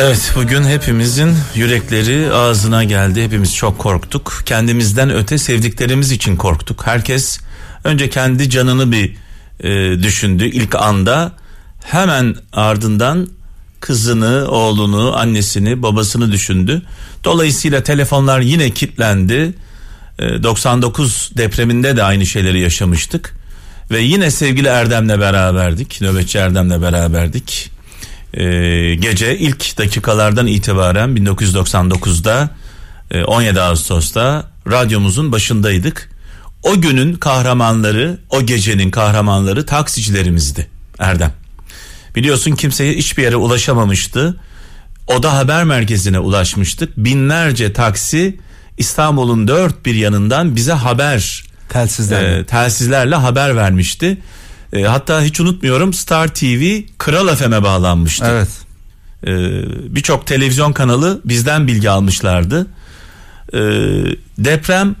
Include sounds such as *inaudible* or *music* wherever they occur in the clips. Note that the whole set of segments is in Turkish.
Evet bugün hepimizin yürekleri ağzına geldi. Hepimiz çok korktuk. Kendimizden öte sevdiklerimiz için korktuk. Herkes önce kendi canını bir e, düşündü ilk anda. Hemen ardından kızını, oğlunu, annesini, babasını düşündü. Dolayısıyla telefonlar yine kilitlendi. E, 99 depreminde de aynı şeyleri yaşamıştık. Ve yine sevgili Erdem'le beraberdik. Nöbetçi Erdem'le beraberdik. Ee, gece ilk dakikalardan itibaren 1999'da e, 17 Ağustos'ta radyomuzun başındaydık. O günün kahramanları, o gecenin kahramanları taksicilerimizdi Erdem. Biliyorsun kimseye hiçbir yere ulaşamamıştı. Oda haber merkezine ulaşmıştık. Binlerce taksi İstanbul'un dört bir yanından bize haber Telsizlerle. e, telsizlerle haber vermişti. E, hatta hiç unutmuyorum Star TV Kral FM'e bağlanmıştı. Evet. E, Birçok televizyon kanalı bizden bilgi almışlardı. E, deprem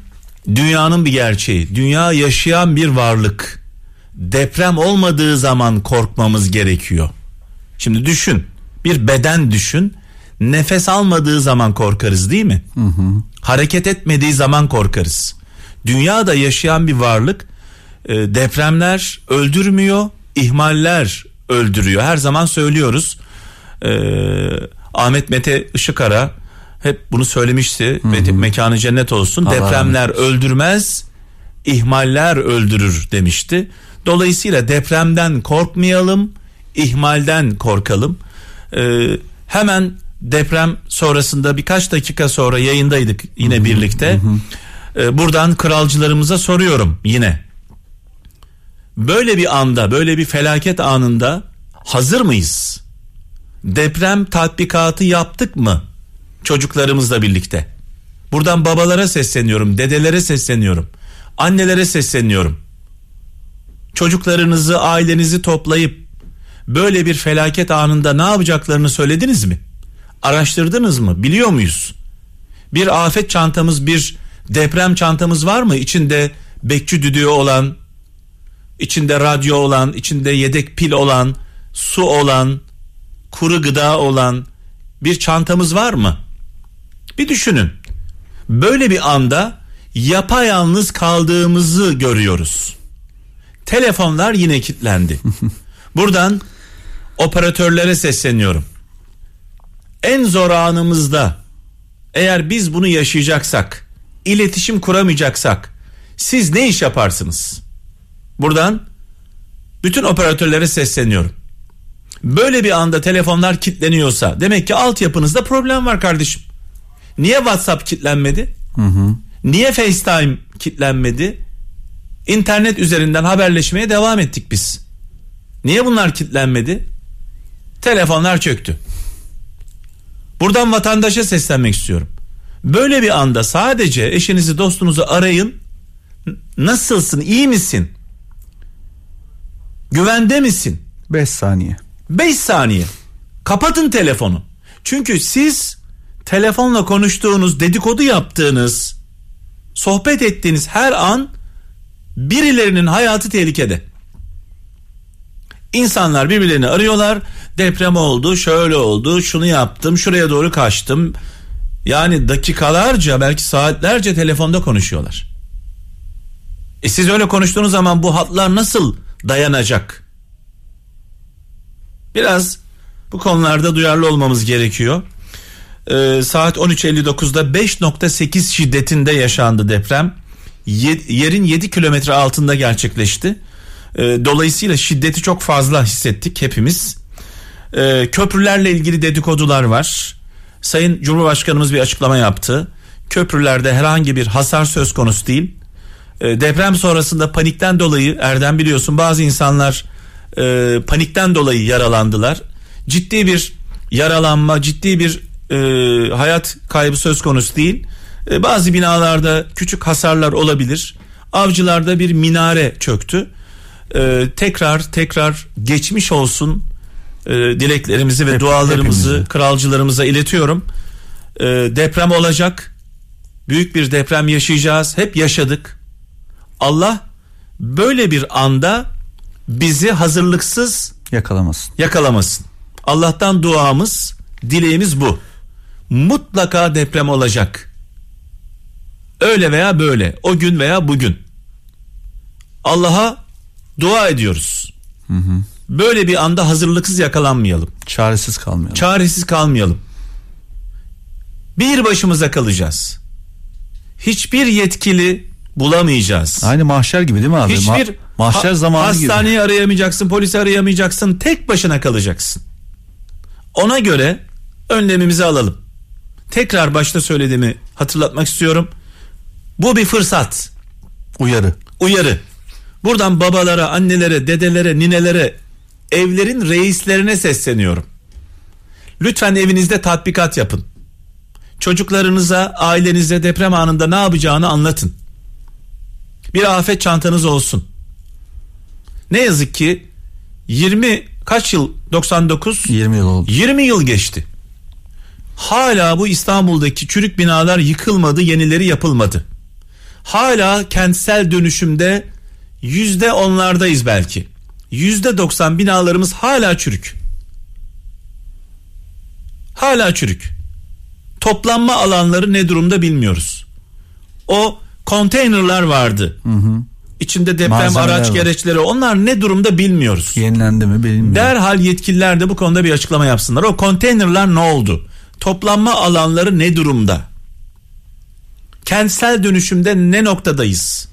dünyanın bir gerçeği. Dünya yaşayan bir varlık. Deprem olmadığı zaman korkmamız gerekiyor. Şimdi düşün. Bir beden düşün. Nefes almadığı zaman korkarız değil mi? Hareket etmediği zaman korkarız. Dünyada yaşayan bir varlık e, depremler öldürmüyor, ihmaller öldürüyor. Her zaman söylüyoruz. E, Ahmet Mete Işıkara hep bunu söylemişti. Mete, mekanı cennet olsun. Allah Depremler öldürmez, ihmaller öldürür demişti. Dolayısıyla depremden korkmayalım, ihmalden korkalım. E, hemen deprem sonrasında birkaç dakika sonra yayındaydık yine birlikte. E, buradan kralcılarımıza soruyorum yine. Böyle bir anda, böyle bir felaket anında hazır mıyız? Deprem tatbikatı yaptık mı? Çocuklarımızla birlikte. Buradan babalara sesleniyorum, dedelere sesleniyorum, annelere sesleniyorum. Çocuklarınızı, ailenizi toplayıp böyle bir felaket anında ne yapacaklarını söylediniz mi? Araştırdınız mı? Biliyor muyuz? Bir afet çantamız, bir deprem çantamız var mı? İçinde bekçi düdüğü olan, içinde radyo olan, içinde yedek pil olan, su olan, kuru gıda olan bir çantamız var mı? Bir düşünün. Böyle bir anda yapayalnız kaldığımızı görüyoruz. Telefonlar yine kilitlendi. *laughs* Buradan operatörlere sesleniyorum. En zor anımızda eğer biz bunu yaşayacaksak, iletişim kuramayacaksak siz ne iş yaparsınız? Buradan bütün operatörlere sesleniyorum. Böyle bir anda telefonlar kilitleniyorsa demek ki altyapınızda problem var kardeşim. Niye WhatsApp kilitlenmedi? Niye FaceTime kilitlenmedi? İnternet üzerinden haberleşmeye devam ettik biz. Niye bunlar kilitlenmedi? Telefonlar çöktü. Buradan vatandaşa seslenmek istiyorum. Böyle bir anda sadece eşinizi dostunuzu arayın. Nasılsın? iyi misin? Güvende misin? 5 saniye. 5 saniye. Kapatın telefonu. Çünkü siz telefonla konuştuğunuz, dedikodu yaptığınız, sohbet ettiğiniz her an birilerinin hayatı tehlikede. İnsanlar birbirlerini arıyorlar. Deprem oldu, şöyle oldu, şunu yaptım, şuraya doğru kaçtım. Yani dakikalarca belki saatlerce telefonda konuşuyorlar. E siz öyle konuştuğunuz zaman bu hatlar nasıl dayanacak? Biraz bu konularda duyarlı olmamız gerekiyor. Ee, saat 13.59'da 5.8 şiddetinde yaşandı deprem. Ye- yerin 7 kilometre altında gerçekleşti. Ee, dolayısıyla şiddeti çok fazla hissettik hepimiz. Ee, köprülerle ilgili dedikodular var. Sayın Cumhurbaşkanımız bir açıklama yaptı. Köprülerde herhangi bir hasar söz konusu değil. Ee, deprem sonrasında panikten dolayı Erdem biliyorsun bazı insanlar e, panikten dolayı yaralandılar. Ciddi bir yaralanma, ciddi bir e, hayat kaybı söz konusu değil. E, bazı binalarda küçük hasarlar olabilir. Avcılarda bir minare çöktü. E, tekrar tekrar geçmiş olsun e, dileklerimizi ve Hep- dualarımızı hepimize. kralcılarımıza iletiyorum. E, deprem olacak. Büyük bir deprem yaşayacağız. Hep yaşadık. Allah böyle bir anda bizi hazırlıksız Yakalamasın. yakalamasın. Allah'tan duamız dileğimiz bu. Mutlaka deprem olacak. Öyle veya böyle, o gün veya bugün. Allah'a dua ediyoruz. Böyle bir anda hazırlıksız yakalanmayalım. Çaresiz kalmayalım. Çaresiz kalmayalım. Bir başımıza kalacağız. Hiçbir yetkili bulamayacağız. Aynı mahşer gibi değil mi abi? Hiçbir Ma- mahşer ha- zamanı gibi. hastaneyi arayamayacaksın, polisi arayamayacaksın. Tek başına kalacaksın. Ona göre önlemimizi alalım. Tekrar başta söylediğimi hatırlatmak istiyorum. Bu bir fırsat, Uyarı. uyarı. Buradan babalara, annelere, dedelere, ninelere, evlerin reislerine sesleniyorum. Lütfen evinizde tatbikat yapın. Çocuklarınıza, ailenize deprem anında ne yapacağını anlatın. Bir afet çantanız olsun. Ne yazık ki 20 kaç yıl 99 20 yıl oldu. 20 yıl geçti. Hala bu İstanbul'daki çürük binalar yıkılmadı, yenileri yapılmadı. Hala kentsel dönüşümde yüzde onlardayız belki. Yüzde doksan binalarımız hala çürük. Hala çürük. Toplanma alanları ne durumda bilmiyoruz. O konteynerlar vardı. İçinde deprem Malzemeler araç var. gereçleri onlar ne durumda bilmiyoruz. Yenilendi mi bilmiyorum. Derhal yetkililer de bu konuda bir açıklama yapsınlar. O konteynerlar ne oldu? Toplanma alanları ne durumda? Kentsel dönüşümde ne noktadayız?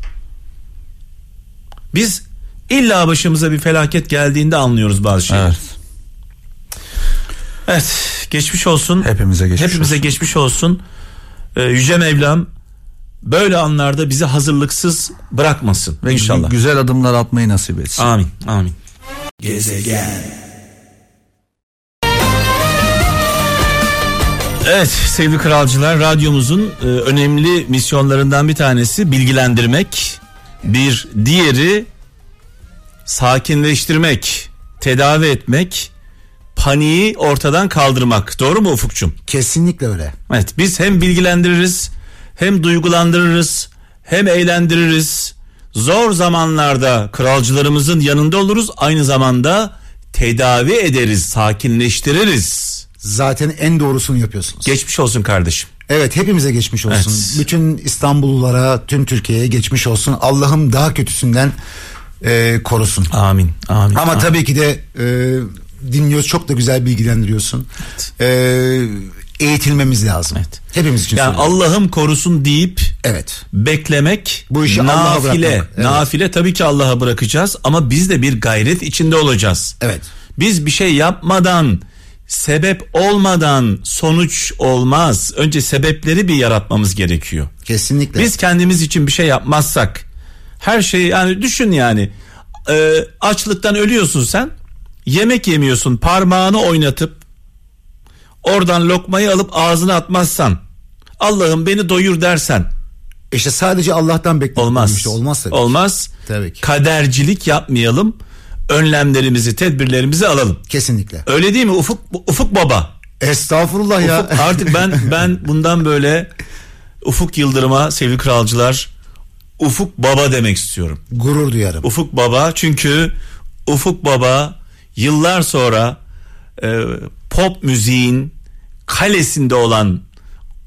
Biz illa başımıza bir felaket geldiğinde anlıyoruz bazı şeyleri. Evet. Evet, geçmiş olsun. Hepimize geçmiş Hepimize olsun. geçmiş olsun. Ee, Yüce Mevlam böyle anlarda bizi hazırlıksız bırakmasın Ve inşallah. gü- güzel adımlar atmayı nasip etsin. Amin. Amin. Evet sevgili kralcılar radyomuzun e, önemli misyonlarından bir tanesi bilgilendirmek. Bir diğeri sakinleştirmek, tedavi etmek, paniği ortadan kaldırmak. Doğru mu Ufukçum? Kesinlikle öyle. Evet biz hem bilgilendiririz hem duygulandırırız hem eğlendiririz. Zor zamanlarda kralcılarımızın yanında oluruz aynı zamanda tedavi ederiz, sakinleştiririz. Zaten en doğrusunu yapıyorsunuz. Geçmiş olsun kardeşim. evet hepimize geçmiş olsun. Evet. Bütün İstanbullulara, tüm Türkiye'ye geçmiş olsun. Allah'ım daha kötüsünden e, korusun. Amin. Amin. Ama amin. tabii ki de e, dinliyoruz çok da güzel bilgilendiriyorsun. E, eğitilmemiz lazım. Evet. Hepimiz için yani söylüyorum. Allah'ım korusun deyip Evet. beklemek Bu işi Allah'a nafile. evet. Nafile tabii ki Allah'a bırakacağız ama biz de bir gayret içinde olacağız. Evet. Biz bir şey yapmadan sebep olmadan sonuç olmaz. Önce sebepleri bir yaratmamız gerekiyor. Kesinlikle. Biz kendimiz için bir şey yapmazsak her şeyi yani düşün yani e, açlıktan ölüyorsun sen yemek yemiyorsun parmağını oynatıp oradan lokmayı alıp ağzına atmazsan Allah'ım beni doyur dersen işte sadece Allah'tan bekliyoruz. olmaz. Şey olmaz tabii. Olmaz. Tabii ki. Kadercilik yapmayalım. Önlemlerimizi, tedbirlerimizi alalım. Kesinlikle. Öyle değil mi Ufuk Ufuk Baba? Estağfurullah ya. Ufuk, artık ben *laughs* ben bundan böyle Ufuk Yıldırım'a sevgili kralcılar Ufuk Baba demek istiyorum. Gurur duyarım. Ufuk Baba çünkü Ufuk Baba yıllar sonra e, pop müziğin kalesinde olan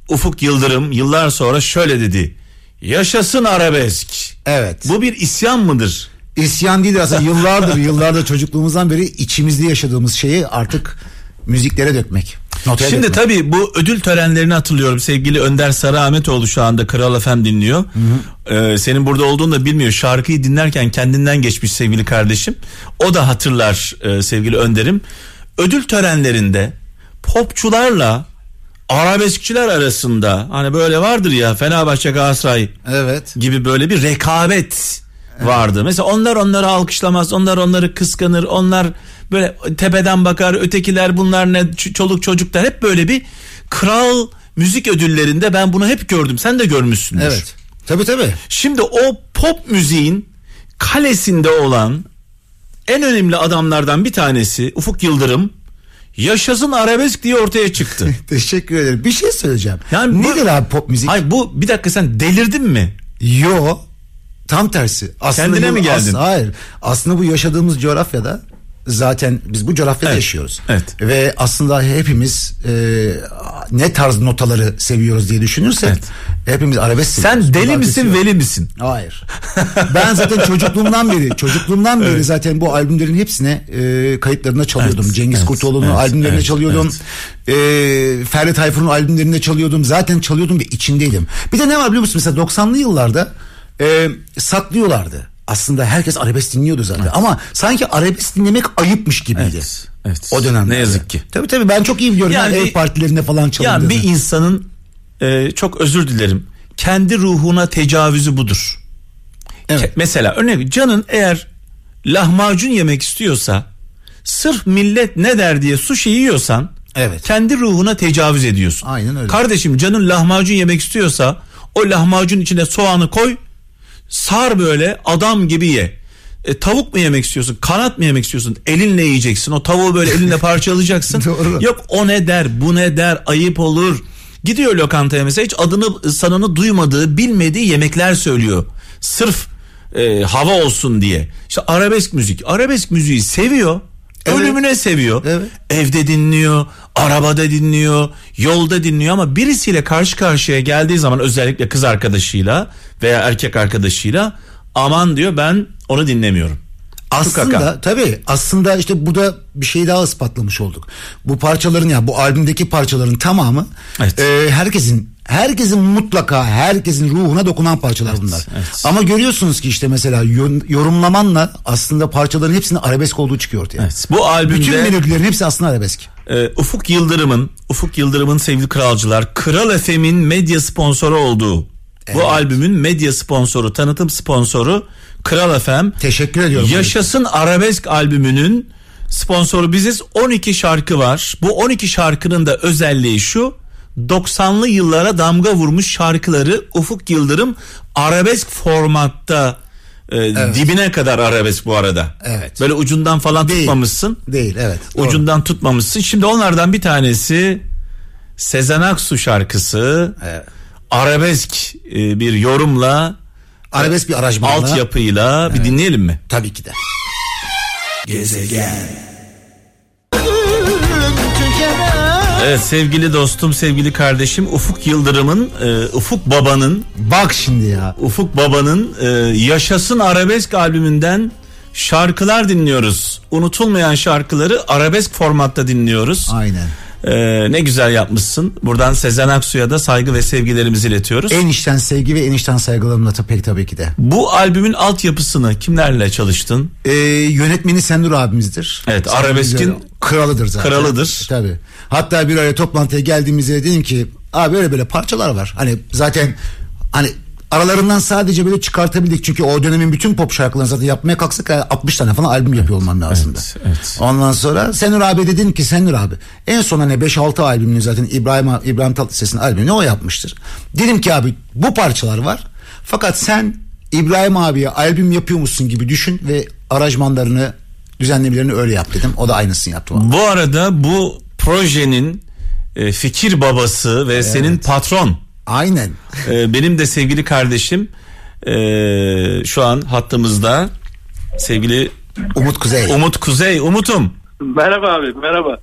Ufuk Yıldırım yıllar sonra şöyle dedi. Yaşasın arabesk. Evet. Bu bir isyan mıdır? İsyan değil aslında yıllardır yıllardır çocukluğumuzdan beri içimizde yaşadığımız şeyi artık müziklere dökmek. Notaya Şimdi dökmek. tabii bu ödül törenlerini hatırlıyorum. Sevgili Önder Sarıahmetoğlu şu anda Kral FM dinliyor. Ee, senin burada olduğunu da bilmiyor. Şarkıyı dinlerken kendinden geçmiş sevgili kardeşim. O da hatırlar e, sevgili Önder'im. Ödül törenlerinde popçularla arabeskçiler arasında hani böyle vardır ya Fenerbahçe Galatasaray Evet. gibi böyle bir rekabet vardı. Mesela onlar onları alkışlamaz, onlar onları kıskanır, onlar böyle tepeden bakar, ötekiler bunlar ne çoluk çocuklar hep böyle bir kral müzik ödüllerinde ben bunu hep gördüm. Sen de görmüşsündür. Evet. Tabii tabii. Şimdi o pop müziğin kalesinde olan en önemli adamlardan bir tanesi Ufuk Yıldırım yaşasın arabesk diye ortaya çıktı. *laughs* Teşekkür ederim. Bir şey söyleyeceğim. Yani bu- Nedir abi pop müzik? Hayır bu bir dakika sen delirdin mi? Yo. Tam tersi. Aslında Kendine bu- mi geldin? as- hayır. Aslında bu yaşadığımız coğrafyada zaten biz bu coğrafyada Evet, yaşıyoruz. evet. Ve aslında hepimiz e, ne tarz notaları seviyoruz diye düşünürsek Evet. hepimiz arabesk seviyoruz. Sen deli Bunlar misin kesiyor. veli misin? Hayır. ben zaten çocukluğumdan beri, çocukluğumdan beri zaten bu albümlerin hepsine e, kayıtlarında çalıyordum. Evet, Cengiz evet, Kurtoğlu'nun evet, albümlerinde evet, çalıyordum. E, Ferdi Tayfur'un albümlerinde çalıyordum. Zaten çalıyordum ve içindeydim. Bir de ne var biliyor musun? Mesela 90'lı yıllarda e, saklıyorlardı. Aslında herkes arabesk dinliyordu zaten. Ama sanki arabesk dinlemek ayıpmış gibiydi. Evet, evet. O dönemde. Ne yazık ki. Tabii tabii ben çok iyi biliyorum. Yani Yani ev partilerinde falan çalındığını. Yani bir insanın e, çok özür dilerim kendi ruhuna tecavüzü budur. Evet. Mesela örnek canın eğer lahmacun yemek istiyorsa sırf millet ne der diye sushi yiyorsan Evet. kendi ruhuna tecavüz ediyorsun. Aynen öyle. Kardeşim canın lahmacun yemek istiyorsa o lahmacun içine soğanı koy sar böyle adam gibi ye. E, tavuk mu yemek istiyorsun? Kanat mı yemek istiyorsun? Elinle yiyeceksin. O tavuğu böyle elinle parçalayacaksın. *laughs* Yok o ne der, bu ne der, ayıp olur. Gidiyor lokantaya mesela hiç adını sanını duymadığı, bilmediği yemekler söylüyor. Sırf e, hava olsun diye. İşte arabesk müzik. Arabesk müziği seviyor. Evet. Ölümüne seviyor. Evet. Evde dinliyor, arabada dinliyor, yolda dinliyor ama birisiyle karşı karşıya geldiği zaman özellikle kız arkadaşıyla veya erkek arkadaşıyla aman diyor ben onu dinlemiyorum. Aslında tabii aslında işte bu da bir şey daha ispatlamış olduk. Bu parçaların ya bu albümdeki parçaların tamamı Evet. e, herkesin herkesin mutlaka herkesin ruhuna dokunan parçalar bunlar. evet. Ama görüyorsunuz ki işte mesela yo- yorumlamanla aslında parçaların hepsinin arabesk olduğu çıkıyor ortaya. Evet. Bu albümde Bütün melodilerin hepsi aslında arabesk. e, Ufuk Yıldırım'ın Ufuk Yıldırım'ın sevgili kralcılar Kral FM'in medya sponsoru olduğu bu albümün medya sponsoru, tanıtım sponsoru Kral FM. Teşekkür ediyorum. Yaşasın Arabesk albümünün sponsoru biziz. 12 şarkı var. Bu 12 şarkının da özelliği şu. 90'lı yıllara damga vurmuş şarkıları Ufuk Yıldırım arabesk formatta e, dibine kadar arabesk bu arada. Evet. Böyle ucundan falan Değil. tutmamışsın. Değil evet. doğru. Ucundan tutmamışsın. Şimdi onlardan bir tanesi Sezen Aksu şarkısı. Evet. Arabesk e, bir yorumla Arabesk bir aranjmanla. altyapıyla bir dinleyelim mi? Tabii ki de. Evet sevgili dostum, sevgili kardeşim Ufuk Yıldırım'ın, e, Ufuk Baba'nın, Bak şimdi ya. Ufuk Baba'nın e, Yaşasın Arabesk albümünden şarkılar dinliyoruz. Unutulmayan şarkıları arabesk formatta dinliyoruz. Aynen. E, ne güzel yapmışsın. Buradan Sezen Aksu'ya da saygı ve sevgilerimizi iletiyoruz. En içten sevgi ve en içten saygılarımla tabii, tabii ki de. Bu albümün altyapısını kimlerle çalıştın? Ee, yönetmeni Sendur abimizdir. Evet, Sendur arabeskin kralıdır zaten. kralıdır. Tabii. Hatta bir araya toplantıya geldiğimizde dedim ki abi böyle böyle parçalar var. Hani zaten hani aralarından sadece böyle çıkartabildik. Çünkü o dönemin bütün pop şarkılarını zaten yapmaya kalksak yani 60 tane falan albüm yapıyor olman lazımdı. evet, evet. Ondan sonra Senur abi dedin ki Senur abi en son hani 5-6 albümünü zaten İbrahim, İbrahim Tatlıses'in albümünü o yapmıştır. Dedim ki abi bu parçalar var. Fakat sen İbrahim abiye albüm yapıyor musun gibi düşün ve aranjmanlarını düzenlemelerini öyle yap dedim. O da aynısını yaptı. bana. Bu arada bu projenin e, fikir babası ve senin patron Aynen. e, benim de sevgili kardeşim e, şu an hattımızda sevgili Umut Kuzey. Umut Kuzey. Umut'um. Merhaba abi merhaba.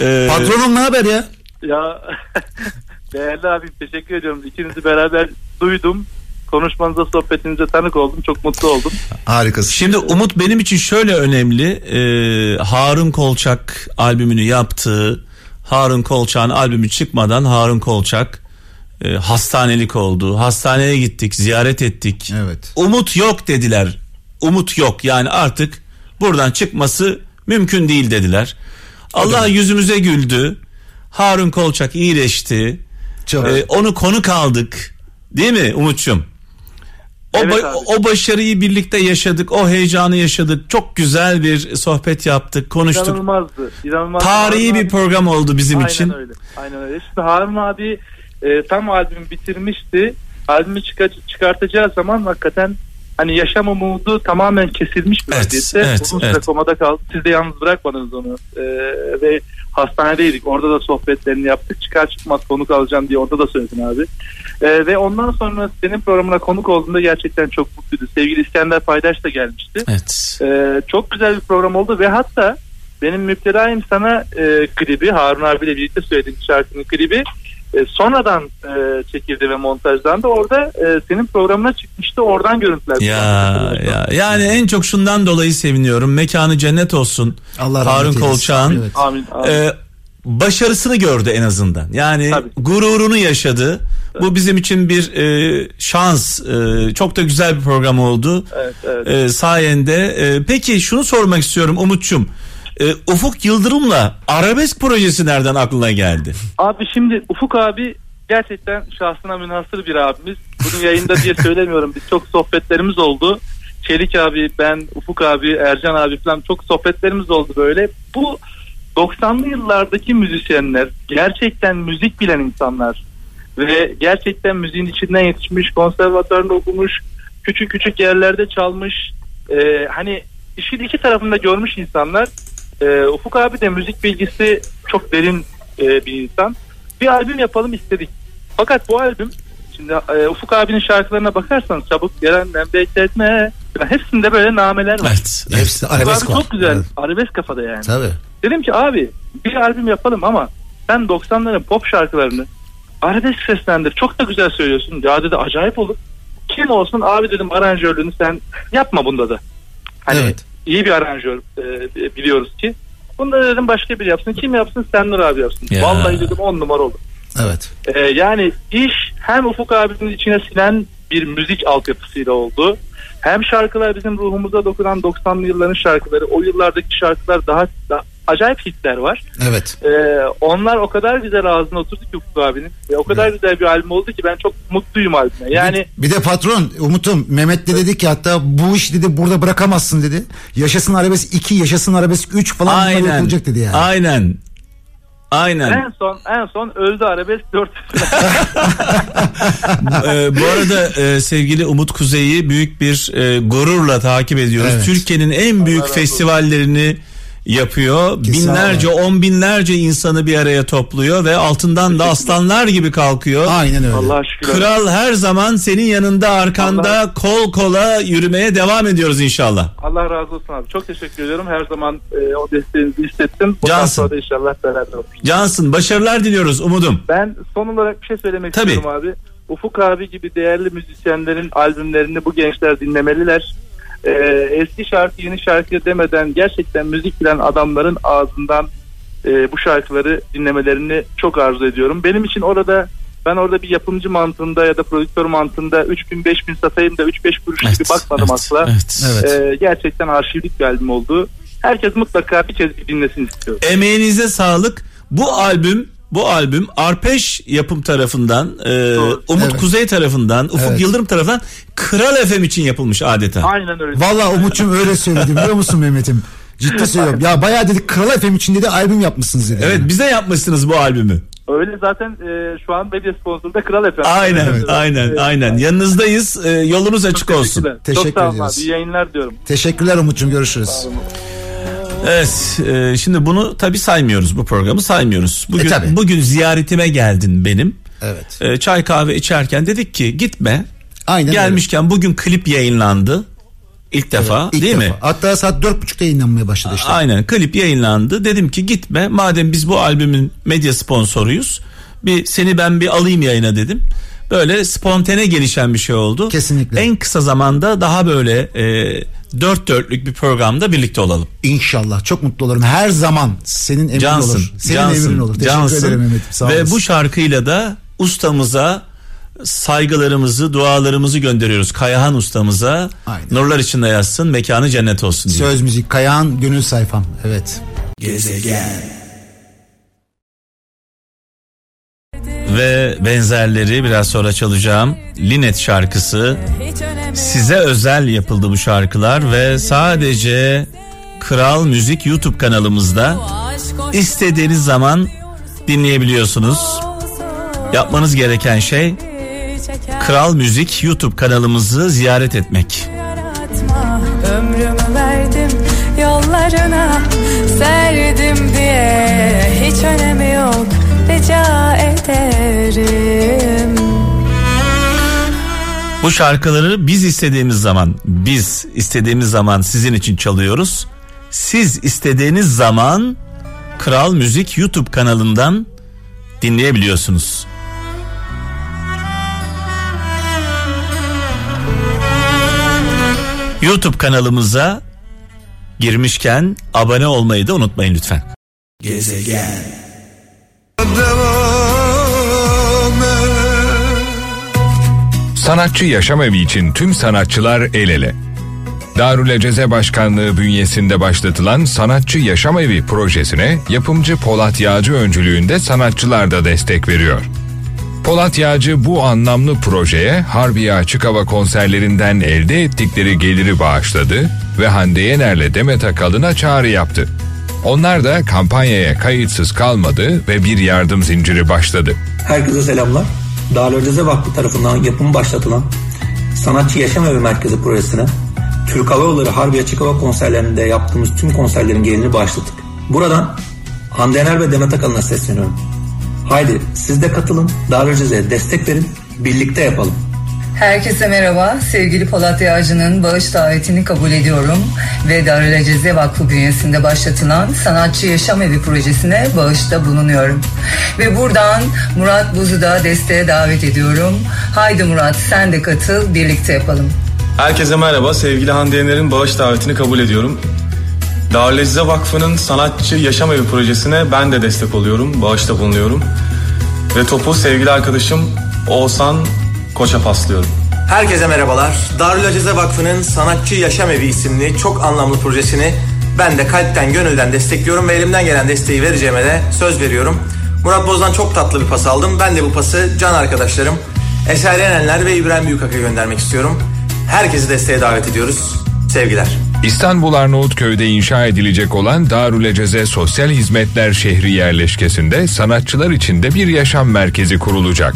e, Patronum ne haber ya? ya *laughs* değerli abim teşekkür ediyorum. İkinizi beraber duydum. Konuşmanıza sohbetinize tanık oldum. Çok mutlu oldum. Harikasın. Şimdi Umut benim için şöyle önemli. E, Harun Kolçak albümünü yaptı. Harun Kolçak'ın albümü çıkmadan Harun Kolçak e, hastanelik oldu. Hastaneye gittik, ziyaret ettik. Evet. Umut yok dediler. Umut yok. Yani artık buradan çıkması mümkün değil dediler. Allah yüzümüze güldü. Harun Kolçak iyileşti. Çok. Ee, onu konuk aldık. Değil mi Umut'cum? O, Evet ba- o başarıyı birlikte yaşadık. O heyecanı yaşadık. Çok güzel bir sohbet yaptık, konuştuk. İnanılmazdı. İnanılmaz. Tarihi Harun bir abi- program oldu bizim Aynen için. öyle. Aynen öyle. Şimdi Harun abi e, tam albüm bitirmişti. Albümü çıkar- çıkartacağı zaman hakikaten hani yaşam umudu tamamen kesilmiş bir Evet, vaziyette. evet, Uzun süre evet. komada kaldı. Siz de yalnız bırakmadınız onu. Ee, ve hastanedeydik. Orada da sohbetlerini yaptık. Çıkar çıkmaz konuk alacağım diye orada da söyledin abi. Ee, ve ondan sonra senin programına konuk olduğunda gerçekten çok mutluydu. Sevgili İskender Paydaş da gelmişti. Evet. Ee, çok güzel bir program oldu ve hatta benim müptelayım sana e, klibi Harun abiyle birlikte söylediğim şarkının klibi e, sonradan e, çekildi ve montajlandı. Orada e, senin programına çıkmıştı. Oradan görüntüler. Ya ya yani en çok şundan dolayı seviniyorum. Mekanı cennet olsun. Allah Harun. Kolçak'ın Evet. Amin. amin. e, başarısını gördü en azından. Yani Tabii. gururunu yaşadı. Bu bizim için bir e, şans. E, çok da güzel bir program oldu. evet, evet. E, sayende. E, peki şunu sormak istiyorum Umut'cum. E, Ufuk Yıldırım'la arabesk projesi nereden aklına geldi? Abi şimdi Ufuk abi gerçekten şahsına münhasır bir abimiz. Bunu yayında diye söylemiyorum. Biz çok sohbetlerimiz oldu. Çelik abi, ben, Ufuk abi, Ercan abi falan çok sohbetlerimiz oldu böyle. Bu 90'lı yıllardaki müzisyenler, gerçekten müzik bilen insanlar ve gerçekten müziğin içinden yetişmiş, konservatuarında okumuş, küçük küçük yerlerde çalmış, e, hani işin iki tarafında görmüş insanlar. E, Ufuk abi de müzik bilgisi çok derin e, bir insan. Bir albüm yapalım istedik. Fakat bu albüm şimdi e, Ufuk abinin şarkılarına bakarsanız çabuk gelenden bekletme falan hepsinde böyle nameler var. Evet. Hepsi arabesk abi var. çok güzel. Evet. Arabesk kafada yani. Tabii. Dedim ki abi bir albüm yapalım ama sen 90'ların pop şarkılarını arabesk seslendir. Çok da güzel söylüyorsun. Ya dedi acayip olur. Kim olsun abi dedim aranjörlüğünü sen yapma bunda da. Hani Evet. İyi bir aranjör e, biliyoruz ki. Bunda dedim başka biri yapsın. Kim yapsın? Senur abi yapsın. Ya. Vallahi dedim on numara olur. Evet. Ee, yani iş hem Ufuk abinin içine sinen bir müzik altyapısıyla oldu. Hem şarkılar bizim ruhumuza dokunan 90'lı yılların şarkıları. O yıllardaki şarkılar daha, daha acayip hitler var. Evet. Ee, onlar o kadar güzel ağzına oturdu ki Ufuk abinin. Ve o kadar güzel bir albüm oldu ki ben çok mutluyum albüme. Yani Bir de patron Umut'um Mehmet de dedi ki hatta bu iş dedi burada bırakamazsın dedi. Yaşasın arabesk 2 yaşasın arabesk 3 falan Aynen. dedi yani. Aynen. Aynen. en son en son öldü arabesk 4 *laughs* *laughs* Ee, bu arada e, sevgili Umut Kuzey'i büyük bir e, gururla takip ediyoruz. Evet. Türkiye'nin en büyük razı olsun. Yapıyor. Kesinlikle. Binlerce, on binlerce insanı bir araya topluyor ve altından da aslanlar gibi kalkıyor. Aynen öyle. Allah'a şükür. Kral her zaman senin yanında arkanda Allah- kol kola yürümeye devam ediyoruz inşallah. Allah razı olsun abi. Çok teşekkür ediyorum. Her zaman e, o desteğinizi hissettim. Bundan Cansın. sonra inşallah beraber oluruz. Cansın başarılar diliyoruz umudum. Ben son olarak bir şey söylemek Tabii. istiyorum abi. Ufuk abi gibi değerli müzisyenlerin albümlerini bu gençler dinlemeliler. Ee, eski şarkı yeni şarkı demeden gerçekten müzik bilen adamların ağzından e, bu şarkıları dinlemelerini çok arzu ediyorum. Benim için orada ben orada bir yapımcı mantığında ya da prodüktör mantığında 3000 5000 satayım da 3-5 kuruş gibi bakmadım evet, asla. evet. Evet. Ee, gerçekten arşivlik bir albüm oldu. Herkes mutlaka bir kez bir dinlesin istiyorum. Emeğinize sağlık. Bu albüm bu albüm Arpeş yapım tarafından, e. Umut Evet. Kuzey tarafından, Ufuk Evet. Yıldırım tarafından Kral FM için yapılmış adeta. Aynen öyle. Valla Umut'cum öyle söyledi biliyor musun Mehmet'im? Ciddi söylüyorum. Ya bayağı dedik Kral FM için dedi albüm yapmışsınız dedi. Evet bize yapmışsınız bu albümü. Öyle zaten e, şu an medya sponsoru da Kral Efendi. Aynen Evet. aynen Evet. aynen. Yanınızdayız. E, yolunuz açık olsun. Teşekkürler. Teşekkür Çok sağ olun abi. İyi yayınlar diyorum. Teşekkürler Umut'cum görüşürüz. Evet e, şimdi bunu tabi saymıyoruz bu programı saymıyoruz. Bugün E, tabii. bugün ziyaretime geldin benim. Evet. E, çay kahve içerken dedik ki gitme. Aynen Gelmişken bugün klip yayınlandı. İlk defa İlk değil defa. mi? Hatta saat dört buçukta yayınlanmaya başladı işte. Aynen klip yayınlandı. Dedim ki gitme madem biz bu albümün medya sponsoruyuz. Bir seni ben bir alayım yayına dedim. Böyle spontane gelişen bir şey oldu. Kesinlikle. En kısa zamanda daha böyle e, dört dörtlük bir programda birlikte olalım. İnşallah çok mutlu olurum. Her zaman senin emrin Cansın. olur. Senin cansın, emrin olur. Teşekkür cansın. ederim Mehmet'im. Sağ Ve olasın. bu şarkıyla da ustamıza saygılarımızı, dualarımızı gönderiyoruz. Kayahan ustamıza. Aynen. Nurlar içinde yazsın, mekanı cennet olsun diye. Söz müzik Kayağan gönül sayfam. Evet. ve benzerleri biraz sonra çalacağım Linet şarkısı. Size özel yapıldı bu şarkılar ve sadece Kral Müzik YouTube kanalımızda istediğiniz zaman dinleyebiliyorsunuz. Yapmanız gereken şey Kral Müzik YouTube kanalımızı ziyaret etmek. Ömrümü verdim yollarına serdim diye hiç önemi yok Rica ederim Bu şarkıları biz istediğimiz zaman, biz istediğimiz zaman sizin için çalıyoruz. Siz istediğiniz zaman Kral Müzik YouTube kanalından dinleyebiliyorsunuz. YouTube kanalımıza girmişken abone olmayı da unutmayın lütfen. Sanatçı Yaşam Evi için tüm sanatçılar el ele. Darül Eceze Başkanlığı bünyesinde başlatılan Sanatçı Yaşam Evi projesine yapımcı Polat Yağcı öncülüğünde sanatçılar da destek veriyor. Polat Yağcı bu anlamlı projeye Harbiye Açık Hava konserlerinden elde ettikleri geliri bağışladı ve Hande Yener'le Demet Akalın'a çağrı yaptı. Onlar da kampanyaya kayıtsız kalmadı ve bir yardım zinciri başladı. Herkese selamlar. Darül Öceze Vakfı tarafından yapımı başlatılan Sanatçı Yaşam Evi Merkezi projesine Türk Hava Yolları Harbiye Açık Hava konserlerinde yaptığımız tüm konserlerin gelirini bağışladık. Buradan Hande Yener ve Demet Akalın'a sesleniyorum. Haydi siz de katılın, Darül Öceze'ye destek verin, birlikte yapalım. Herkese merhaba. Sevgili Polat Yağcı'nın bağış davetini kabul ediyorum ve Darül Eceze Vakfı bünyesinde başlatılan Sanatçı Yaşam Evi projesine bağışta bulunuyorum. Ve buradan Murat Buz'u da desteğe davet ediyorum. Haydi Murat sen de katıl, birlikte yapalım. Herkese merhaba. Sevgili Hande Yener'in bağış davetini kabul ediyorum. Darül Azize Vakfı'nın Sanatçı Yaşam Evi projesine ben de destek oluyorum. Bağışta bulunuyorum. Ve topu sevgili arkadaşım Oğuzhan Koç'a paslıyorum. Herkese merhabalar. Darül Acize Vakfı'nın Sanatçı Yaşam Evi isimli çok anlamlı projesini ben de kalpten gönülden destekliyorum ve elimden gelen desteği vereceğime de söz veriyorum. Murat Boz'dan çok tatlı bir pas aldım. Ben de bu pası can arkadaşlarım Eser Yenenler ve İbrahim Büyükak'a göndermek istiyorum. Herkesi desteğe davet ediyoruz. Sevgiler. İstanbul Arnavutköy'de inşa edilecek olan Darül Eceze Sosyal Hizmetler Şehri yerleşkesinde sanatçılar için de bir yaşam merkezi kurulacak.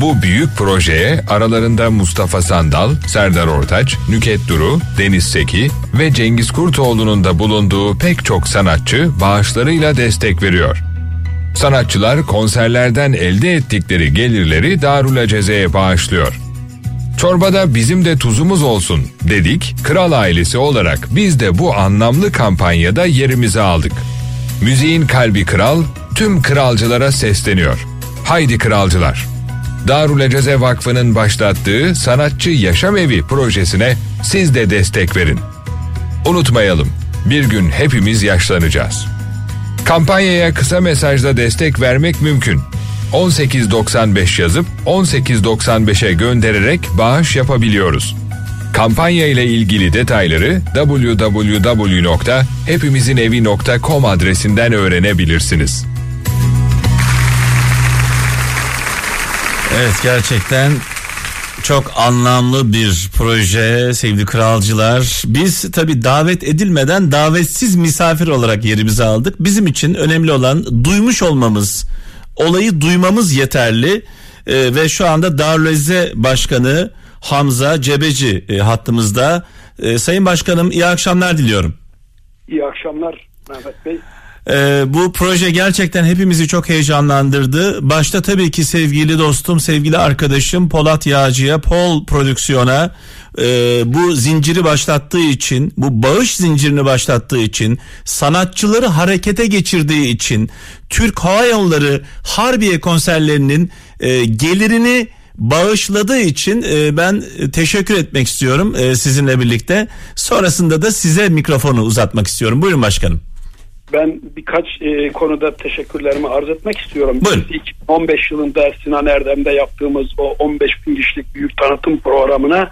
Bu büyük projeye aralarında Mustafa Sandal, Serdar Ortaç, Nüket Duru, Deniz Seki ve Cengiz Kurtoğlu'nun da bulunduğu pek çok sanatçı bağışlarıyla destek veriyor. Sanatçılar konserlerden elde ettikleri gelirleri Darül Eceze'ye bağışlıyor. Çorbada bizim de tuzumuz olsun dedik. Kral ailesi olarak biz de bu anlamlı kampanyada yerimizi aldık. Müziğin kalbi kral tüm kralcılara sesleniyor. Haydi kralcılar. Darül Eceze Vakfı'nın başlattığı Sanatçı Yaşam Evi projesine siz de destek verin. Unutmayalım, bir gün hepimiz yaşlanacağız. Kampanyaya kısa mesajda destek vermek mümkün. 1895 yazıp 1895'e göndererek bağış yapabiliyoruz. Kampanya ile ilgili detayları www.hepimizinevi.com adresinden öğrenebilirsiniz. Evet gerçekten çok anlamlı bir proje sevgili kralcılar. Biz tabi davet edilmeden davetsiz misafir olarak yerimizi aldık. Bizim için önemli olan duymuş olmamız, olayı duymamız yeterli. Ee, ve şu anda Darüleze Başkanı Hamza Cebeci e, hattımızda. Ee, Sayın Başkanım iyi akşamlar diliyorum. İyi akşamlar Mehmet Bey. Ee, bu proje gerçekten hepimizi çok heyecanlandırdı. Başta tabii ki sevgili dostum, sevgili arkadaşım Polat Yağcı'ya, Pol Prodüksiyon'a e, bu zinciri başlattığı için, bu bağış zincirini başlattığı için, sanatçıları harekete geçirdiği için, Türk Hava Yolları Harbiye konserlerinin e, gelirini bağışladığı için e, ben teşekkür etmek istiyorum e, sizinle birlikte. Sonrasında da size mikrofonu uzatmak istiyorum. Buyurun başkanım. Ben birkaç e, konuda teşekkürlerimi arz etmek istiyorum. Buyurun. Biz 2015 yılında Sinan Erdem'de yaptığımız o 15 bin kişilik büyük tanıtım programına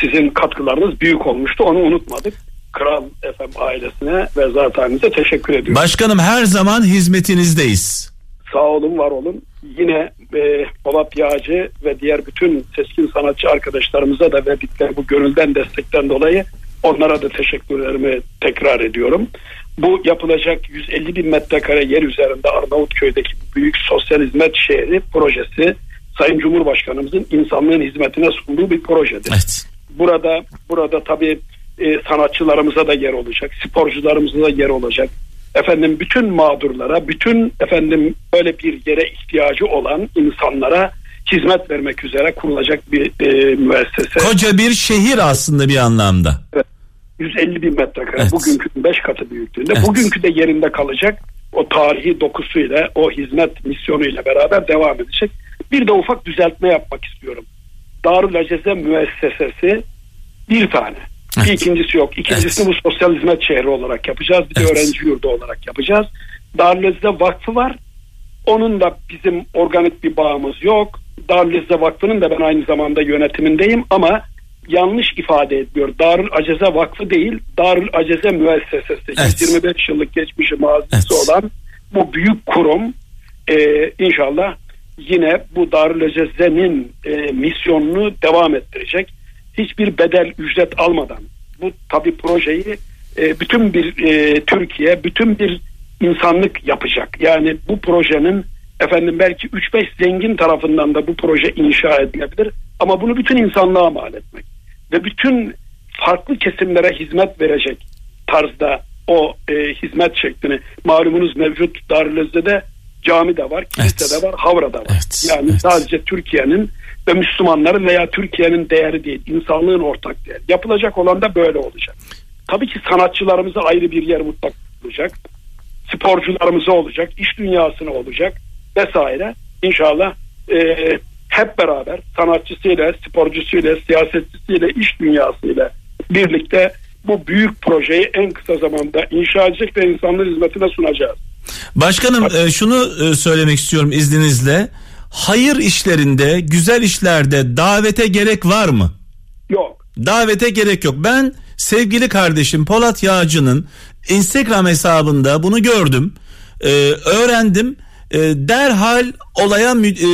sizin katkılarınız büyük olmuştu. Onu unutmadık. Kral FM ailesine ve zateninize teşekkür ediyorum. Başkanım her zaman hizmetinizdeyiz. Sağ olun, var olun. Yine e, Polat Yağcı ve diğer bütün seskin sanatçı arkadaşlarımıza da verdikleri bu gönülden destekten dolayı onlara da teşekkürlerimi tekrar ediyorum. Bu yapılacak 150 bin metrekare yer üzerinde Arnavutköy'deki büyük sosyal hizmet şehri projesi Sayın Cumhurbaşkanımızın insanlığın hizmetine sunduğu bir projedir. Evet. Burada burada tabii e, sanatçılarımıza da yer olacak, sporcularımıza da yer olacak. Efendim bütün mağdurlara, bütün efendim böyle bir yere ihtiyacı olan insanlara hizmet vermek üzere kurulacak bir e, müessese. Koca bir şehir aslında bir anlamda. 150 bin metrekare. Evet. Bugünkü 5 katı büyüklüğünde. Evet. Bugünkü de yerinde kalacak. O tarihi dokusuyla, o hizmet misyonuyla beraber devam edecek. Bir de ufak düzeltme yapmak istiyorum. Darül Aceze müessesesi bir tane. Bir Evet. ikincisi yok. İkincisini bu sosyal hizmet şehri olarak yapacağız. Bir de Evet. öğrenci yurdu olarak yapacağız. Darül Aceze Vakfı var. Onun da bizim organik bir bağımız yok. Darül Aceze Vakfı'nın da ben aynı zamanda yönetimindeyim ama yanlış ifade ediyor. Darül Aceze Vakfı değil, Darül Aceze Müessesesi. Evet. 125 yıllık geçmişi mazisi Evet. olan bu büyük kurum e, inşallah yine bu Darül Aceze'nin e, misyonunu devam ettirecek. Hiçbir bedel ücret almadan bu tabi projeyi e, bütün bir e, Türkiye, bütün bir insanlık yapacak. Yani bu projenin efendim belki 3-5 zengin tarafından da bu proje inşa edilebilir ama bunu bütün insanlığa mal etmek ve bütün farklı kesimlere hizmet verecek tarzda o e, hizmet şeklini malumunuz mevcut Darülezze'de cami de var, kilise Evet. de var, havra da var. Evet, Yani evet. sadece Türkiye'nin ve Müslümanların veya Türkiye'nin değeri değil, insanlığın ortak değeri. Yapılacak olan da böyle olacak. Tabii ki sanatçılarımıza ayrı bir yer mutlak olacak. Sporcularımıza olacak, iş dünyasına olacak vesaire. İnşallah e, hep beraber sanatçısıyla, sporcusuyla, siyasetçisiyle, iş dünyasıyla birlikte bu büyük projeyi en kısa zamanda inşa edecek ve insanların hizmetine sunacağız. Başkanım e, şunu e, söylemek istiyorum izninizle. Hayır işlerinde, güzel işlerde davete gerek var mı? Yok. Davete gerek yok. Ben sevgili kardeşim Polat Yağcı'nın Instagram hesabında bunu gördüm. Ee, öğrendim. Ee, derhal olaya e,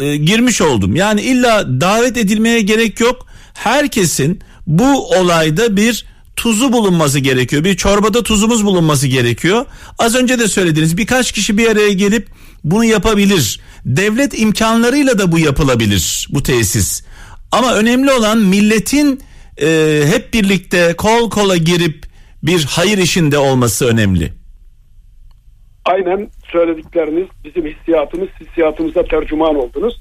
e, girmiş oldum. Yani illa davet edilmeye gerek yok. Herkesin bu olayda bir tuzu bulunması gerekiyor. Bir çorbada tuzumuz bulunması gerekiyor. Az önce de söylediniz birkaç kişi bir araya gelip bunu yapabilir. Devlet imkanlarıyla da bu yapılabilir bu tesis. Ama önemli olan milletin e, hep birlikte kol kola girip bir hayır işinde olması önemli. Aynen söyledikleriniz bizim hissiyatımız hissiyatımıza tercüman oldunuz.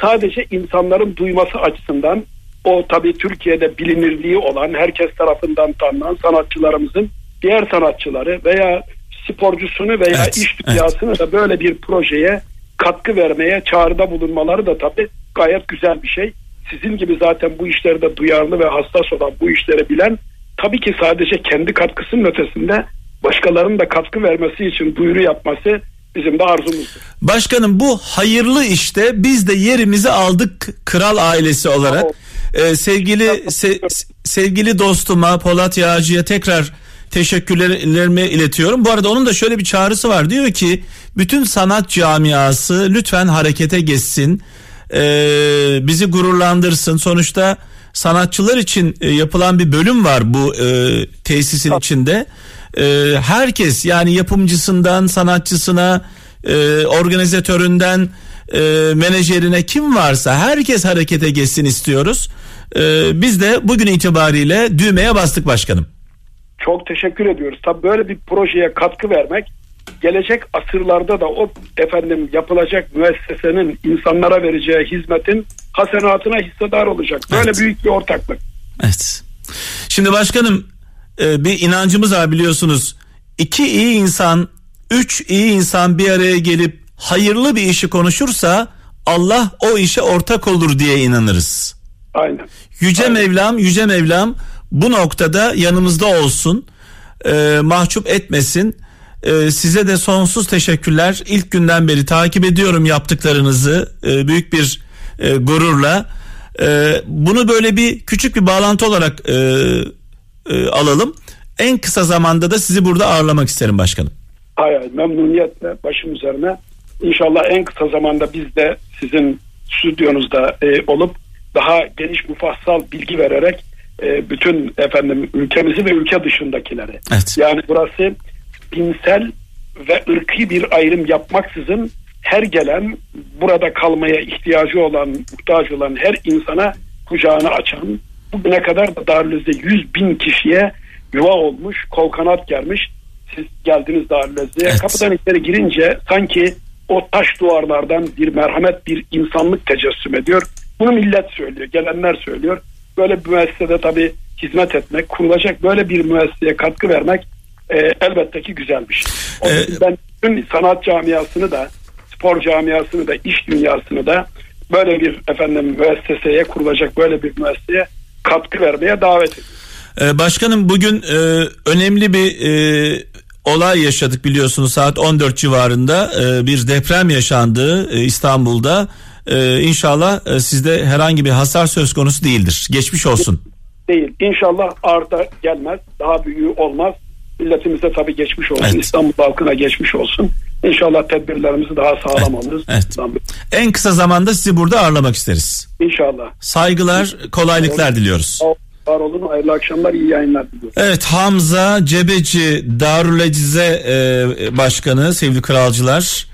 Sadece insanların duyması açısından o tabii Türkiye'de bilinirliği olan herkes tarafından tanınan sanatçılarımızın diğer sanatçıları veya sporcusunu veya Evet, iş dünyasını da böyle bir projeye katkı vermeye çağrıda bulunmaları da tabii gayet güzel bir şey. Sizin gibi zaten bu işlerde duyarlı ve hassas olan bu işleri bilen tabii ki sadece kendi katkısının ötesinde başkalarının da katkı vermesi için duyuru yapması bizim de arzumuzdur. Başkanım bu hayırlı işte biz de yerimizi aldık kral ailesi olarak. Ee, sevgili se- sevgili dostuma Polat Yağcı'ya tekrar teşekkürlerimi iletiyorum. Bu arada onun da şöyle bir çağrısı var. Diyor ki bütün sanat camiası lütfen harekete geçsin. Ee, bizi gururlandırsın. Sonuçta sanatçılar için e, yapılan bir bölüm var bu e, tesisin içinde. E, herkes yani yapımcısından sanatçısına e, organizatöründen e, menajerine kim varsa herkes harekete geçsin istiyoruz. E, biz de bugün itibariyle düğmeye bastık başkanım. Çok teşekkür ediyoruz. Tabii böyle bir projeye katkı vermek gelecek asırlarda da o efendim yapılacak müessesenin insanlara vereceği hizmetin hasenatına hissedar olacak. Böyle Evet. büyük bir ortaklık. Evet. Şimdi başkanım e, bir inancımız var biliyorsunuz. İki iyi insan, üç iyi insan bir araya gelip hayırlı bir işi konuşursa Allah o işe ortak olur diye inanırız. Aynen. Yüce Mevlam, Yüce Mevlam bu noktada yanımızda olsun. E, mahcup etmesin. E, size de sonsuz teşekkürler. İlk günden beri takip ediyorum yaptıklarınızı e, büyük bir e, gururla. E, bunu böyle bir küçük bir bağlantı olarak e, e, alalım. En kısa zamanda da sizi burada ağırlamak isterim başkanım. Hay hay memnuniyetle başım üzerine. İnşallah en kısa zamanda biz de sizin stüdyonuzda e, olup daha geniş mufassal bilgi vererek e, bütün efendim ülkemizi ve ülke dışındakileri. Evet. Yani burası dinsel ve ırkı bir ayrım yapmaksızın her gelen burada kalmaya ihtiyacı olan, muhtaç olan her insana kucağını açan, Bugüne kadar da Darülaziz'de 100 bin kişiye yuva olmuş, kol kanat germiş. Siz geldiniz Darülaziz'e. Evet. Kapıdan içeri girince sanki o taş duvarlardan bir merhamet, bir insanlık tecessüm ediyor. Bunu millet söylüyor, gelenler söylüyor. Böyle bir müessesede tabii hizmet etmek, kurulacak böyle bir müesseseye katkı vermek e, elbette ki güzel bir. Onun Ee, ben bütün sanat camiasını da, spor camiasını da, iş dünyasını da böyle bir efendim müesseseye kurulacak böyle bir müesseseye katkı vermeye davet. Ee, başkanım bugün e, önemli bir e, olay yaşadık biliyorsunuz saat 14 civarında e, bir deprem yaşandı e, İstanbul'da. E, inşallah e, sizde herhangi bir hasar söz konusu değildir. Geçmiş olsun. Değil. İnşallah arda gelmez. Daha büyüğü olmaz. Milletimize tabii geçmiş olsun. Evet. İstanbul halkına geçmiş olsun. İnşallah tedbirlerimizi daha sağlam alırız. Evet. En kısa zamanda sizi burada ağırlamak isteriz. İnşallah. Saygılar, kolaylıklar diliyoruz. Sağ ol- Var olun. Hayırlı akşamlar. iyi yayınlar diliyorum. Evet Hamza Cebeci Darülecize e, Başkanı sevgili kralcılar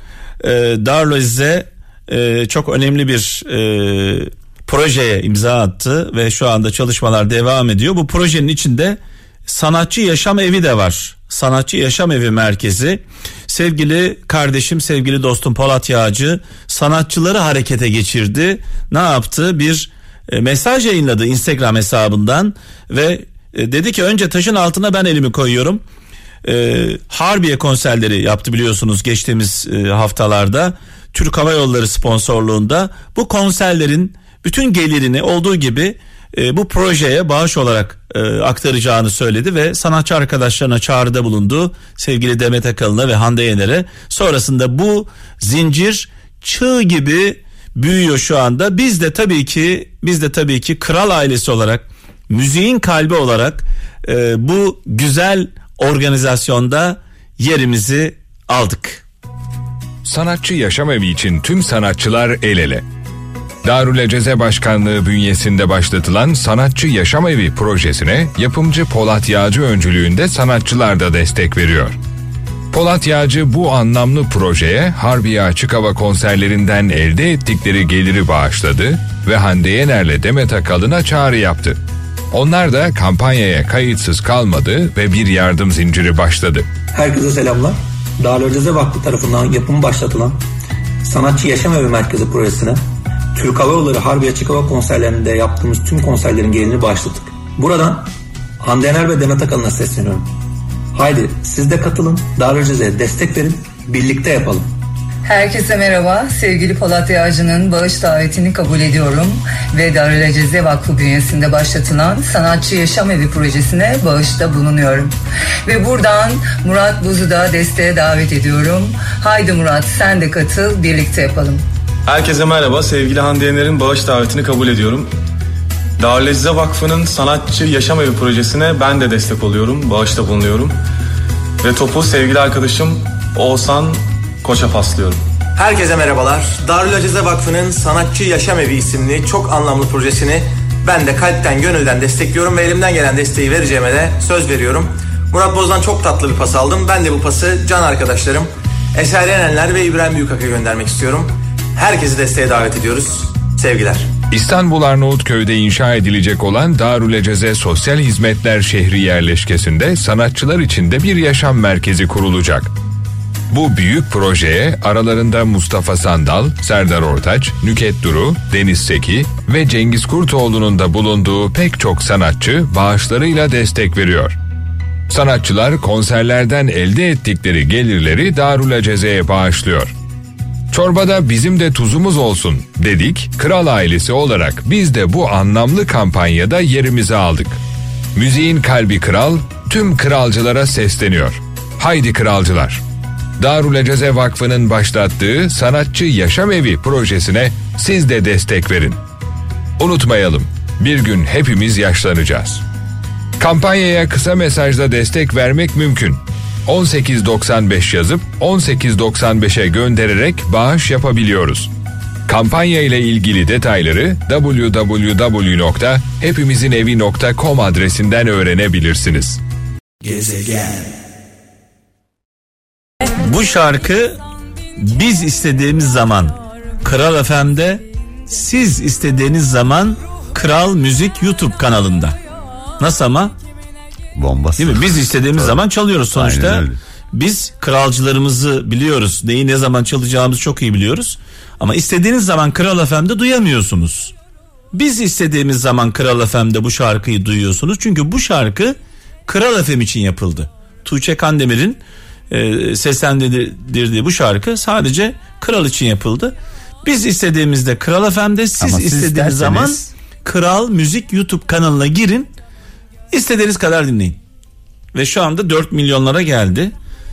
e, Darülecize e, çok önemli bir e, projeye imza attı ve şu anda çalışmalar devam ediyor. Bu projenin içinde sanatçı yaşam evi de var. Sanatçı yaşam evi merkezi. Sevgili kardeşim, sevgili dostum Polat Yağcı sanatçıları harekete geçirdi. Ne yaptı? Bir e, mesaj yayınladı Instagram hesabından ve e, dedi ki önce taşın altına ben elimi koyuyorum. E, Harbiye konserleri yaptı biliyorsunuz geçtiğimiz e, haftalarda. Türk Hava Yolları sponsorluğunda bu konserlerin bütün gelirini olduğu gibi e, bu projeye bağış olarak e, aktaracağını söyledi ve sanatçı arkadaşlarına çağrıda bulundu. Sevgili Demet Akalın'a ve Hande Yener'e. Sonrasında bu zincir çığ gibi büyüyor şu anda. Biz de tabii ki biz de tabii ki kral ailesi olarak müziğin kalbi olarak e, bu güzel organizasyonda yerimizi aldık. Sanatçı Yaşam Evi için tüm sanatçılar el ele. Darül Eceze Başkanlığı bünyesinde başlatılan Sanatçı Yaşam Evi projesine yapımcı Polat Yağcı öncülüğünde sanatçılar da destek veriyor. Polat Yağcı bu anlamlı projeye Harbiye Açık Hava konserlerinden elde ettikleri geliri bağışladı ve Hande Yener'le Demet Akalın'a çağrı yaptı. Onlar da kampanyaya kayıtsız kalmadı ve bir yardım zinciri başladı. Herkese selamlar. Darülceze Vakfı tarafından yapımı başlatılan Sanatçı Yaşam Evi Merkezi projesine Türk Hava Yolları Harbiye Açık Hava konserlerinde yaptığımız tüm konserlerin gelirini başladık. Buradan Hande Yener ve Demet Akalın'a sesleniyorum. Haydi siz de katılın, Darülceze'ye destek verin, birlikte yapalım. Herkese merhaba. Sevgili Polat Yağcı'nın bağış davetini kabul ediyorum ve Darülaceze Vakfı bünyesinde başlatılan Sanatçı Yaşam Evi projesine bağışta bulunuyorum. Ve buradan Murat Buz'u da desteğe davet ediyorum. Haydi Murat sen de katıl, birlikte yapalım. Herkese merhaba. Sevgili Hande Yener'in bağış davetini kabul ediyorum. Darülezze Vakfı'nın Sanatçı Yaşam Evi projesine ben de destek oluyorum. Bağışta bulunuyorum. Ve topu sevgili arkadaşım Oğuzhan Koç'a paslıyorum. Herkese merhabalar. Darül Acize Vakfı'nın Sanatçı Yaşam Evi isimli çok anlamlı projesini ben de kalpten gönülden destekliyorum ve elimden gelen desteği vereceğime de söz veriyorum. Murat Boz'dan çok tatlı bir pas aldım. Ben de bu pası can arkadaşlarım Eser Yenenler ve İbrahim Büyükak'a göndermek istiyorum. Herkesi desteğe davet ediyoruz. Sevgiler. İstanbul Arnavutköy'de inşa edilecek olan Darül Eceze Sosyal Hizmetler Şehri yerleşkesinde sanatçılar için de bir yaşam merkezi kurulacak. Bu büyük projeye aralarında Mustafa Sandal, Serdar Ortaç, Nüket Duru, Deniz Seki ve Cengiz Kurtoğlu'nun da bulunduğu pek çok sanatçı bağışlarıyla destek veriyor. Sanatçılar konserlerden elde ettikleri gelirleri Darül Eceze'ye bağışlıyor. Çorbada bizim de tuzumuz olsun dedik. Kral ailesi olarak biz de bu anlamlı kampanyada yerimizi aldık. Müziğin kalbi kral tüm kralcılara sesleniyor. Haydi kralcılar. Darül Eceze Vakfı'nın başlattığı Sanatçı Yaşam Evi projesine siz de destek verin. Unutmayalım, bir gün hepimiz yaşlanacağız. Kampanyaya kısa mesajla destek vermek mümkün. 1895 yazıp 1895'e göndererek bağış yapabiliyoruz. Kampanya ile ilgili detayları www.hepimizinevi.com adresinden öğrenebilirsiniz. Gezegen. Bu şarkı biz istediğimiz zaman Kral FM'de siz istediğiniz zaman Kral Müzik YouTube kanalında. Nasıl ama? Bombası. Değil mi? Biz istediğimiz Tabii. zaman çalıyoruz sonuçta. Biz kralcılarımızı biliyoruz. Neyi ne zaman çalacağımızı çok iyi biliyoruz. Ama istediğiniz zaman Kral FM'de duyamıyorsunuz. Biz istediğimiz zaman Kral FM'de bu şarkıyı duyuyorsunuz. Çünkü bu şarkı Kral FM için yapıldı. Tuğçe Kandemir'in e, seslendirdiği bu şarkı sadece Kral için yapıldı. Biz istediğimizde Kral FM'de siz, siz istediğiniz isterseniz- zaman Kral Müzik YouTube kanalına girin. İstediğiniz kadar dinleyin. Ve şu anda 4 milyonlara geldi.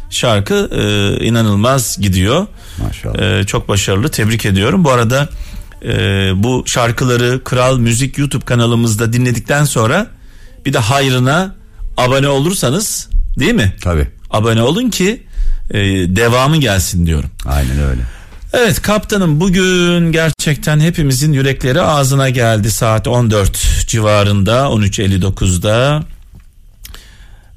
Şarkı e, inanılmaz gidiyor. Maşallah. E, çok başarılı. Tebrik ediyorum. Bu arada e, bu şarkıları Kral Müzik YouTube kanalımızda dinledikten sonra bir de hayrına abone olursanız değil mi? Tabii. Abone olun ki e, devamı gelsin diyorum. Aynen öyle. Evet kaptanım bugün gerçekten hepimizin yürekleri ağzına geldi saat 14 civarında 13.59'da.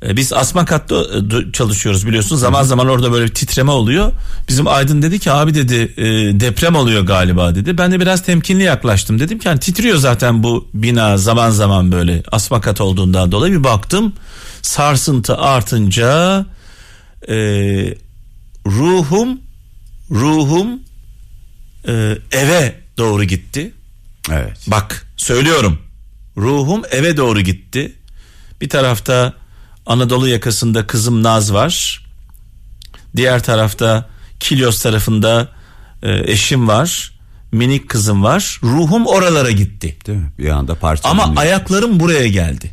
Ee, Biz asma katta e, çalışıyoruz biliyorsun. Zaman zaman orada böyle bir titreme oluyor. Bizim Aydın dedi ki abi dedi e, deprem oluyor galiba dedi. Ben de biraz temkinli yaklaştım. Dedim ki hani titriyor zaten bu bina zaman zaman böyle asma kat olduğundan dolayı bir baktım. Sarsıntı artınca e, ruhum ruhum e, eve doğru gitti. Evet. Bak söylüyorum. Ruhum eve doğru gitti. Bir tarafta Anadolu yakasında kızım Naz var. Diğer tarafta Kilyos tarafında e, eşim var. Minik kızım var. Ruhum oralara gitti. Değil mi? Bir anda parçalanıyor. Ama ayaklarım buraya geldi.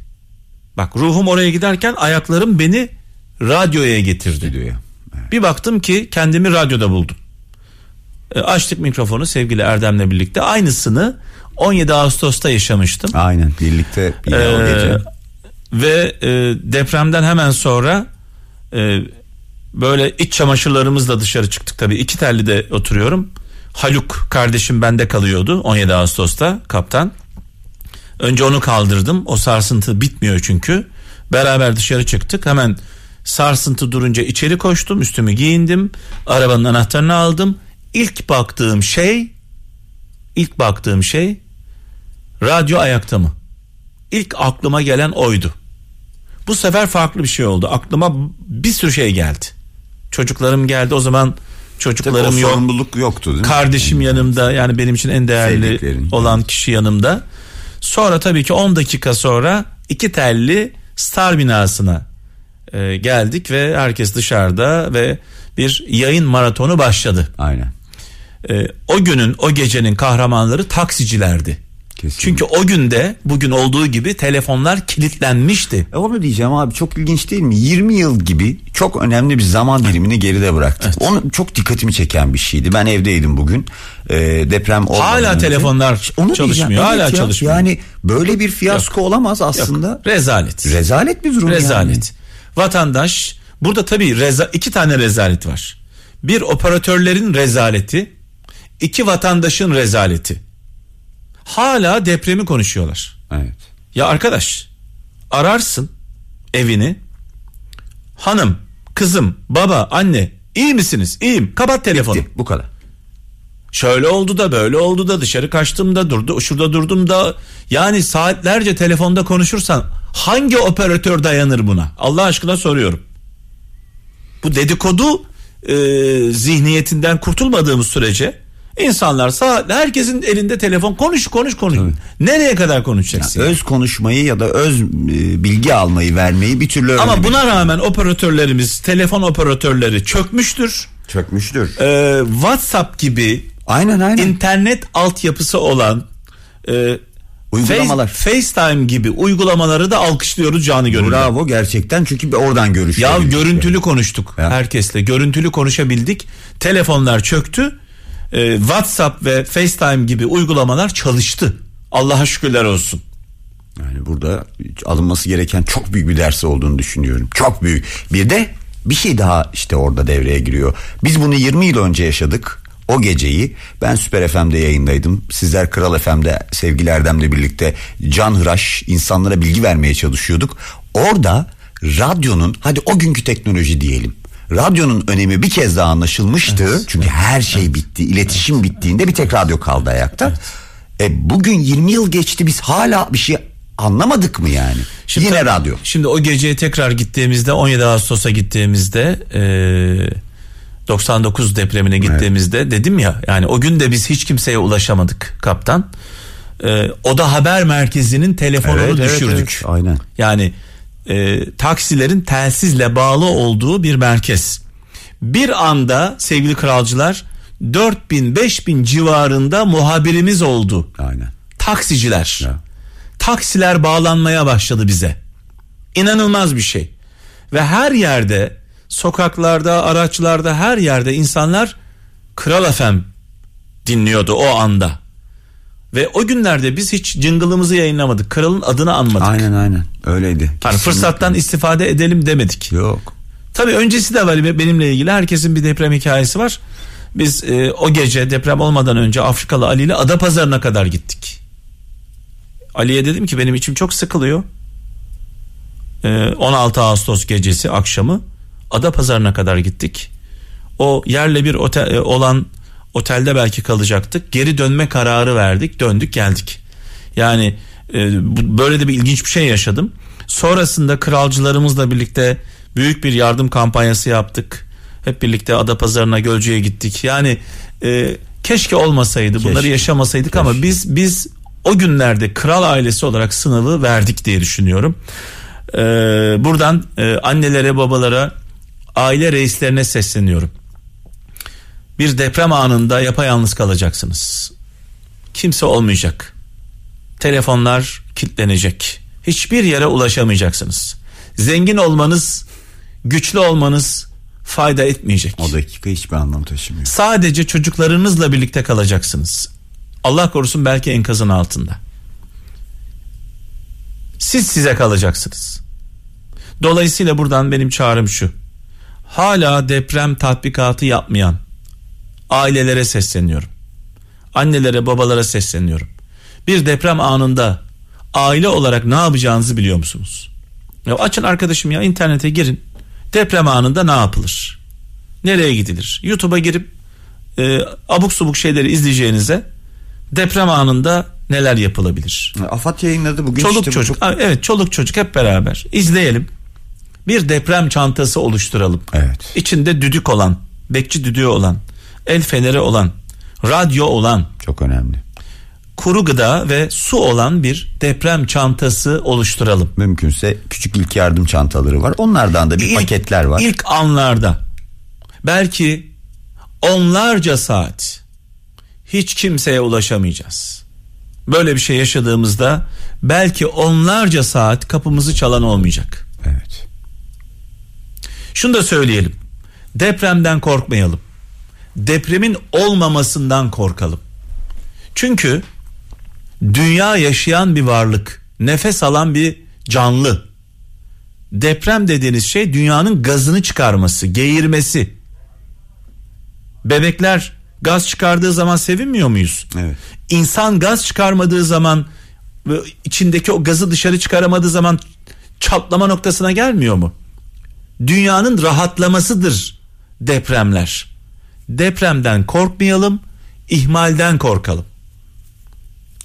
Bak ruhum oraya giderken ayaklarım beni radyoya getirdi. Stüdyoya. Bir baktım ki kendimi radyoda buldum. E, açtık mikrofonu sevgili Erdem'le birlikte. Aynısını 17 Ağustos'ta yaşamıştım. Aynen birlikte yine o Ee, gece. Ve e, depremden hemen sonra e, böyle iç çamaşırlarımızla dışarı çıktık tabii. İki telli de oturuyorum. Haluk kardeşim bende kalıyordu 17 Ağustos'ta kaptan. Önce onu kaldırdım. O sarsıntı bitmiyor çünkü. Beraber dışarı çıktık. Hemen sarsıntı durunca içeri koştum. Üstümü giyindim. Arabanın anahtarını aldım. İlk baktığım şey ilk baktığım şey radyo ayakta mı? İlk aklıma gelen oydu. Bu sefer farklı bir şey oldu. Aklıma bir sürü şey geldi. Çocuklarım geldi. O zaman Tabii o çocuklarım yok. sorumluluk yoktu değil mi? Kardeşim yanımda yani benim için en değerli olan kişi yanımda. Sonra tabii ki 10 dakika sonra iki telli Star binasına e, geldik ve herkes dışarıda ve bir yayın maratonu başladı. Aynen. E, o günün o gecenin kahramanları taksicilerdi. Kesinlikle. Çünkü o günde bugün olduğu gibi telefonlar kilitlenmişti. E onu diyeceğim abi çok ilginç değil mi? 20 yıl gibi çok önemli bir zaman dilimini geride bıraktık. Onu çok dikkatimi çeken bir şeydi. Ben evdeydim bugün. Ee, deprem olmadan Hala önce. telefonlar Onu çalışmıyor. diyeceğim, Hala evet ya. çalışmıyor. Yani böyle bir fiyasko olamaz aslında. Yok, rezalet. Rezalet bir durum Rezalet. yani. Vatandaş burada tabii reza, iki tane rezalet var. Bir operatörlerin rezaleti, iki vatandaşın rezaleti. Hala depremi konuşuyorlar. Evet. Ya arkadaş ararsın evini. Hanım, kızım, baba, anne iyi misiniz? İyiyim. Kapat telefonu. Bitti, bu kadar. Şöyle oldu da böyle oldu da dışarı kaçtım da durdu şurada durdum da yani saatlerce telefonda konuşursan hangi operatör dayanır buna? Allah aşkına soruyorum. Bu dedikodu e, zihniyetinden kurtulmadığımız sürece insanlar saat herkesin elinde telefon konuş konuş konuş. Nereye kadar konuşacaksın? Öz konuşmayı ya da öz e, bilgi almayı vermeyi bir türlü Ama buna rağmen operatörlerimiz telefon operatörleri çökmüştür. çökmüştür. Ee, WhatsApp gibi Aynen aynen. internet altyapısı olan e, Uygulamalar. Face- FaceTime gibi uygulamaları da alkışlıyoruz canı gönülden. Bravo gerçekten çünkü oradan görüşüyor. Ya görüntülü konuştuk Ya. herkesle. Görüntülü konuşabildik. Telefonlar çöktü. Ee, WhatsApp ve FaceTime gibi uygulamalar çalıştı. Allah'a şükürler olsun. Yani burada alınması gereken çok büyük bir ders olduğunu düşünüyorum. Çok büyük. Bir de bir şey daha işte orada devreye giriyor. Biz bunu 20 yıl önce yaşadık. O geceyi ben Süper FM'de yayındaydım. Sizler Kral FM'de sevgili Erdem'le birlikte can hıraş insanlara bilgi vermeye çalışıyorduk. Orada radyonun hadi o günkü teknoloji diyelim. Radyonun önemi bir kez daha anlaşılmıştı. Çünkü her şey bitti. İletişim bittiğinde bir tek radyo kaldı ayakta. E bugün 20 yıl geçti biz hala bir şey anlamadık mı yani? Yine tabii- radyo. Şimdi o geceye tekrar gittiğimizde 17 Ağustos'a gittiğimizde e, 99 depremine gittiğimizde dedim ya yani o gün de biz hiç kimseye ulaşamadık kaptan. E, o da haber merkezinin telefonunu Evet, evet, düşürdük. evet, aynen. Yani e, taksilerin telsizle bağlı olduğu bir merkez. Bir anda sevgili kralcılar 4000 5000 civarında muhabirimiz oldu. Aynen. Taksiciler. Taksiler bağlanmaya başladı bize. İnanılmaz bir şey. Ve her yerde sokaklarda, araçlarda her yerde insanlar Kral FM dinliyordu o anda. Ve o günlerde biz hiç jingle'ımızı yayınlamadık. Kralın adını anmadık. Aynen aynen öyleydi. Hani fırsattan istifade edelim demedik. Yok. Tabii öncesi de var benimle ilgili. Herkesin bir deprem hikayesi var. Biz e, o gece deprem olmadan önce Afrikalı Ali ile Adapazarı'na kadar gittik. Ali'ye dedim ki benim içim çok sıkılıyor. E, 16 Ağustos gecesi akşamı Adapazarı'na kadar gittik. O yerle bir otel, e, olan otelde belki kalacaktık. Geri dönme kararı verdik. Döndük geldik. Yani e, böyle de bir ilginç bir şey yaşadım. Sonrasında kralcılarımızla birlikte büyük bir yardım kampanyası yaptık. Hep birlikte Adapazarı'na Gölcük'e gittik. Yani e, keşke olmasaydı bunları Keşke. yaşamasaydık ama biz biz o günlerde kral ailesi olarak sınavı verdik diye düşünüyorum. Ee, buradan e, annelere babalara aile reislerine sesleniyorum. Bir deprem anında yapayalnız kalacaksınız. Kimse olmayacak. Telefonlar kilitlenecek. Hiçbir yere ulaşamayacaksınız. Zengin olmanız, güçlü olmanız fayda etmeyecek. O dakika hiçbir anlam taşımıyor. Sadece çocuklarınızla birlikte kalacaksınız. Allah korusun belki enkazın altında. Siz size kalacaksınız. Dolayısıyla buradan benim çağrım şu. Hala deprem tatbikatı yapmayan ailelere sesleniyorum. Annelere, babalara sesleniyorum. Bir deprem anında aile olarak ne yapacağınızı biliyor musunuz? Ya açın arkadaşım ya internete girin. Deprem anında ne yapılır? Nereye gidilir? YouTube'a girip e, abuk subuk şeyleri izleyeceğinize deprem anında neler yapılabilir? Afat yayınladı bugün çoluk işte bu çocuk. Ha, Evet çoluk çocuk hep beraber izleyelim. Bir deprem çantası oluşturalım. Evet. İçinde düdük olan, bekçi düdüğü olan, el feneri olan, radyo olan, Çok önemli. kuru gıda ve su olan bir deprem çantası oluşturalım. Mümkünse küçük ilk yardım çantaları var. Onlardan da bir İlk- paketler var. İlk anlarda belki onlarca saat hiç kimseye ulaşamayacağız. Böyle bir şey yaşadığımızda belki onlarca saat kapımızı çalan olmayacak. Evet. Şunu da söyleyelim. Depremden korkmayalım. Depremin olmamasından korkalım. Çünkü dünya yaşayan bir varlık, nefes alan bir canlı. Deprem dediğiniz şey dünyanın gazını çıkarması, geğirmesi. Bebekler gaz çıkardığı zaman sevinmiyor muyuz? Evet. İnsan gaz çıkarmadığı zaman içindeki o gazı dışarı çıkaramadığı zaman çatlama noktasına gelmiyor mu? Dünyanın rahatlamasıdır depremler. Depremden korkmayalım, ihmalden korkalım.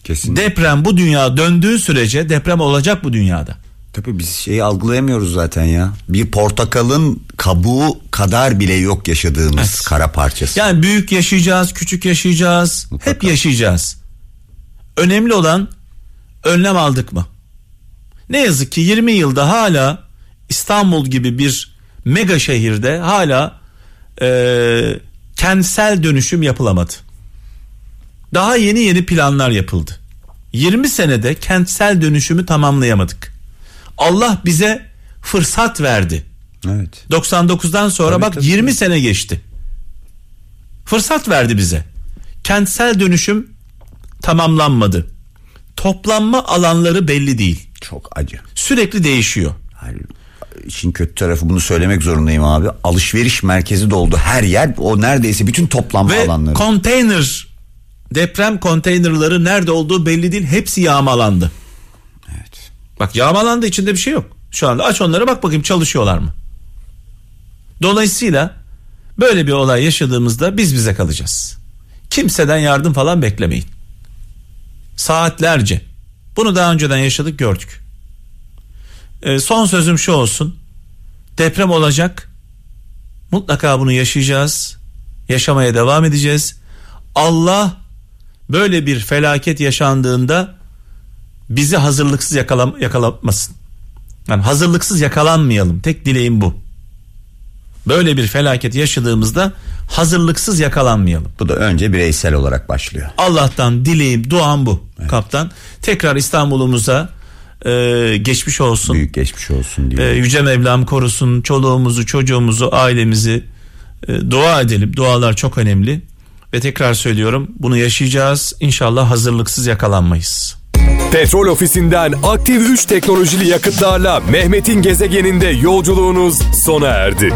Kesinlikle. Deprem bu dünya döndüğü sürece deprem olacak bu dünyada. Tabii biz şeyi algılayamıyoruz zaten ya. Bir portakalın kabuğu kadar bile yok yaşadığımız kara parçası. Yani büyük yaşayacağız, küçük yaşayacağız, hep yaşayacağız. Önemli olan önlem aldık mı? Ne yazık ki 20 yılda hala İstanbul gibi bir mega şehirde hala e, kentsel dönüşüm yapılamadı. Daha yeni yeni planlar yapıldı. 20 senede kentsel dönüşümü tamamlayamadık. Allah bize fırsat verdi. Evet. 99'dan sonra Tabii, bak tabii. 20 sene geçti. Fırsat verdi bize. Kentsel dönüşüm tamamlanmadı. Toplanma alanları belli değil. Çok acı. Sürekli değişiyor. Hayır, işin kötü tarafı bunu söylemek zorundayım abi. Alışveriş merkezi doldu her yer. O neredeyse bütün toplanma Ve alanları. konteyner deprem konteynerları nerede olduğu belli değil. Hepsi yağmalandı. evet. Bak yağmalandı içinde bir şey yok. Şu anda aç onlara bak bakayım çalışıyorlar mı? Dolayısıyla böyle bir olay yaşadığımızda biz bize kalacağız. Kimseden yardım falan beklemeyin. Saatlerce. Bunu daha önceden yaşadık gördük. Ee, son sözüm şu olsun. Deprem olacak. Mutlaka bunu yaşayacağız. Yaşamaya devam edeceğiz. Allah böyle bir felaket yaşandığında bizi hazırlıksız yakalam yakalatmasın. Yani hazırlıksız yakalanmayalım. Tek dileğim bu. Böyle bir felaket yaşadığımızda hazırlıksız yakalanmayalım. Bu da önce bireysel olarak başlıyor. Allah'tan dileğim, duam bu kaptan. Tekrar İstanbul'umuza e, geçmiş olsun. Büyük geçmiş olsun diyor. E, Yüce Mevlam korusun çoluğumuzu, çocuğumuzu, ailemizi e, dua edelim. Dualar çok önemli. Ve tekrar söylüyorum bunu yaşayacağız. İnşallah hazırlıksız yakalanmayız. Petrol ofisinden aktif 3 teknolojili yakıtlarla Mehmet'in gezegeninde yolculuğunuz sona erdi.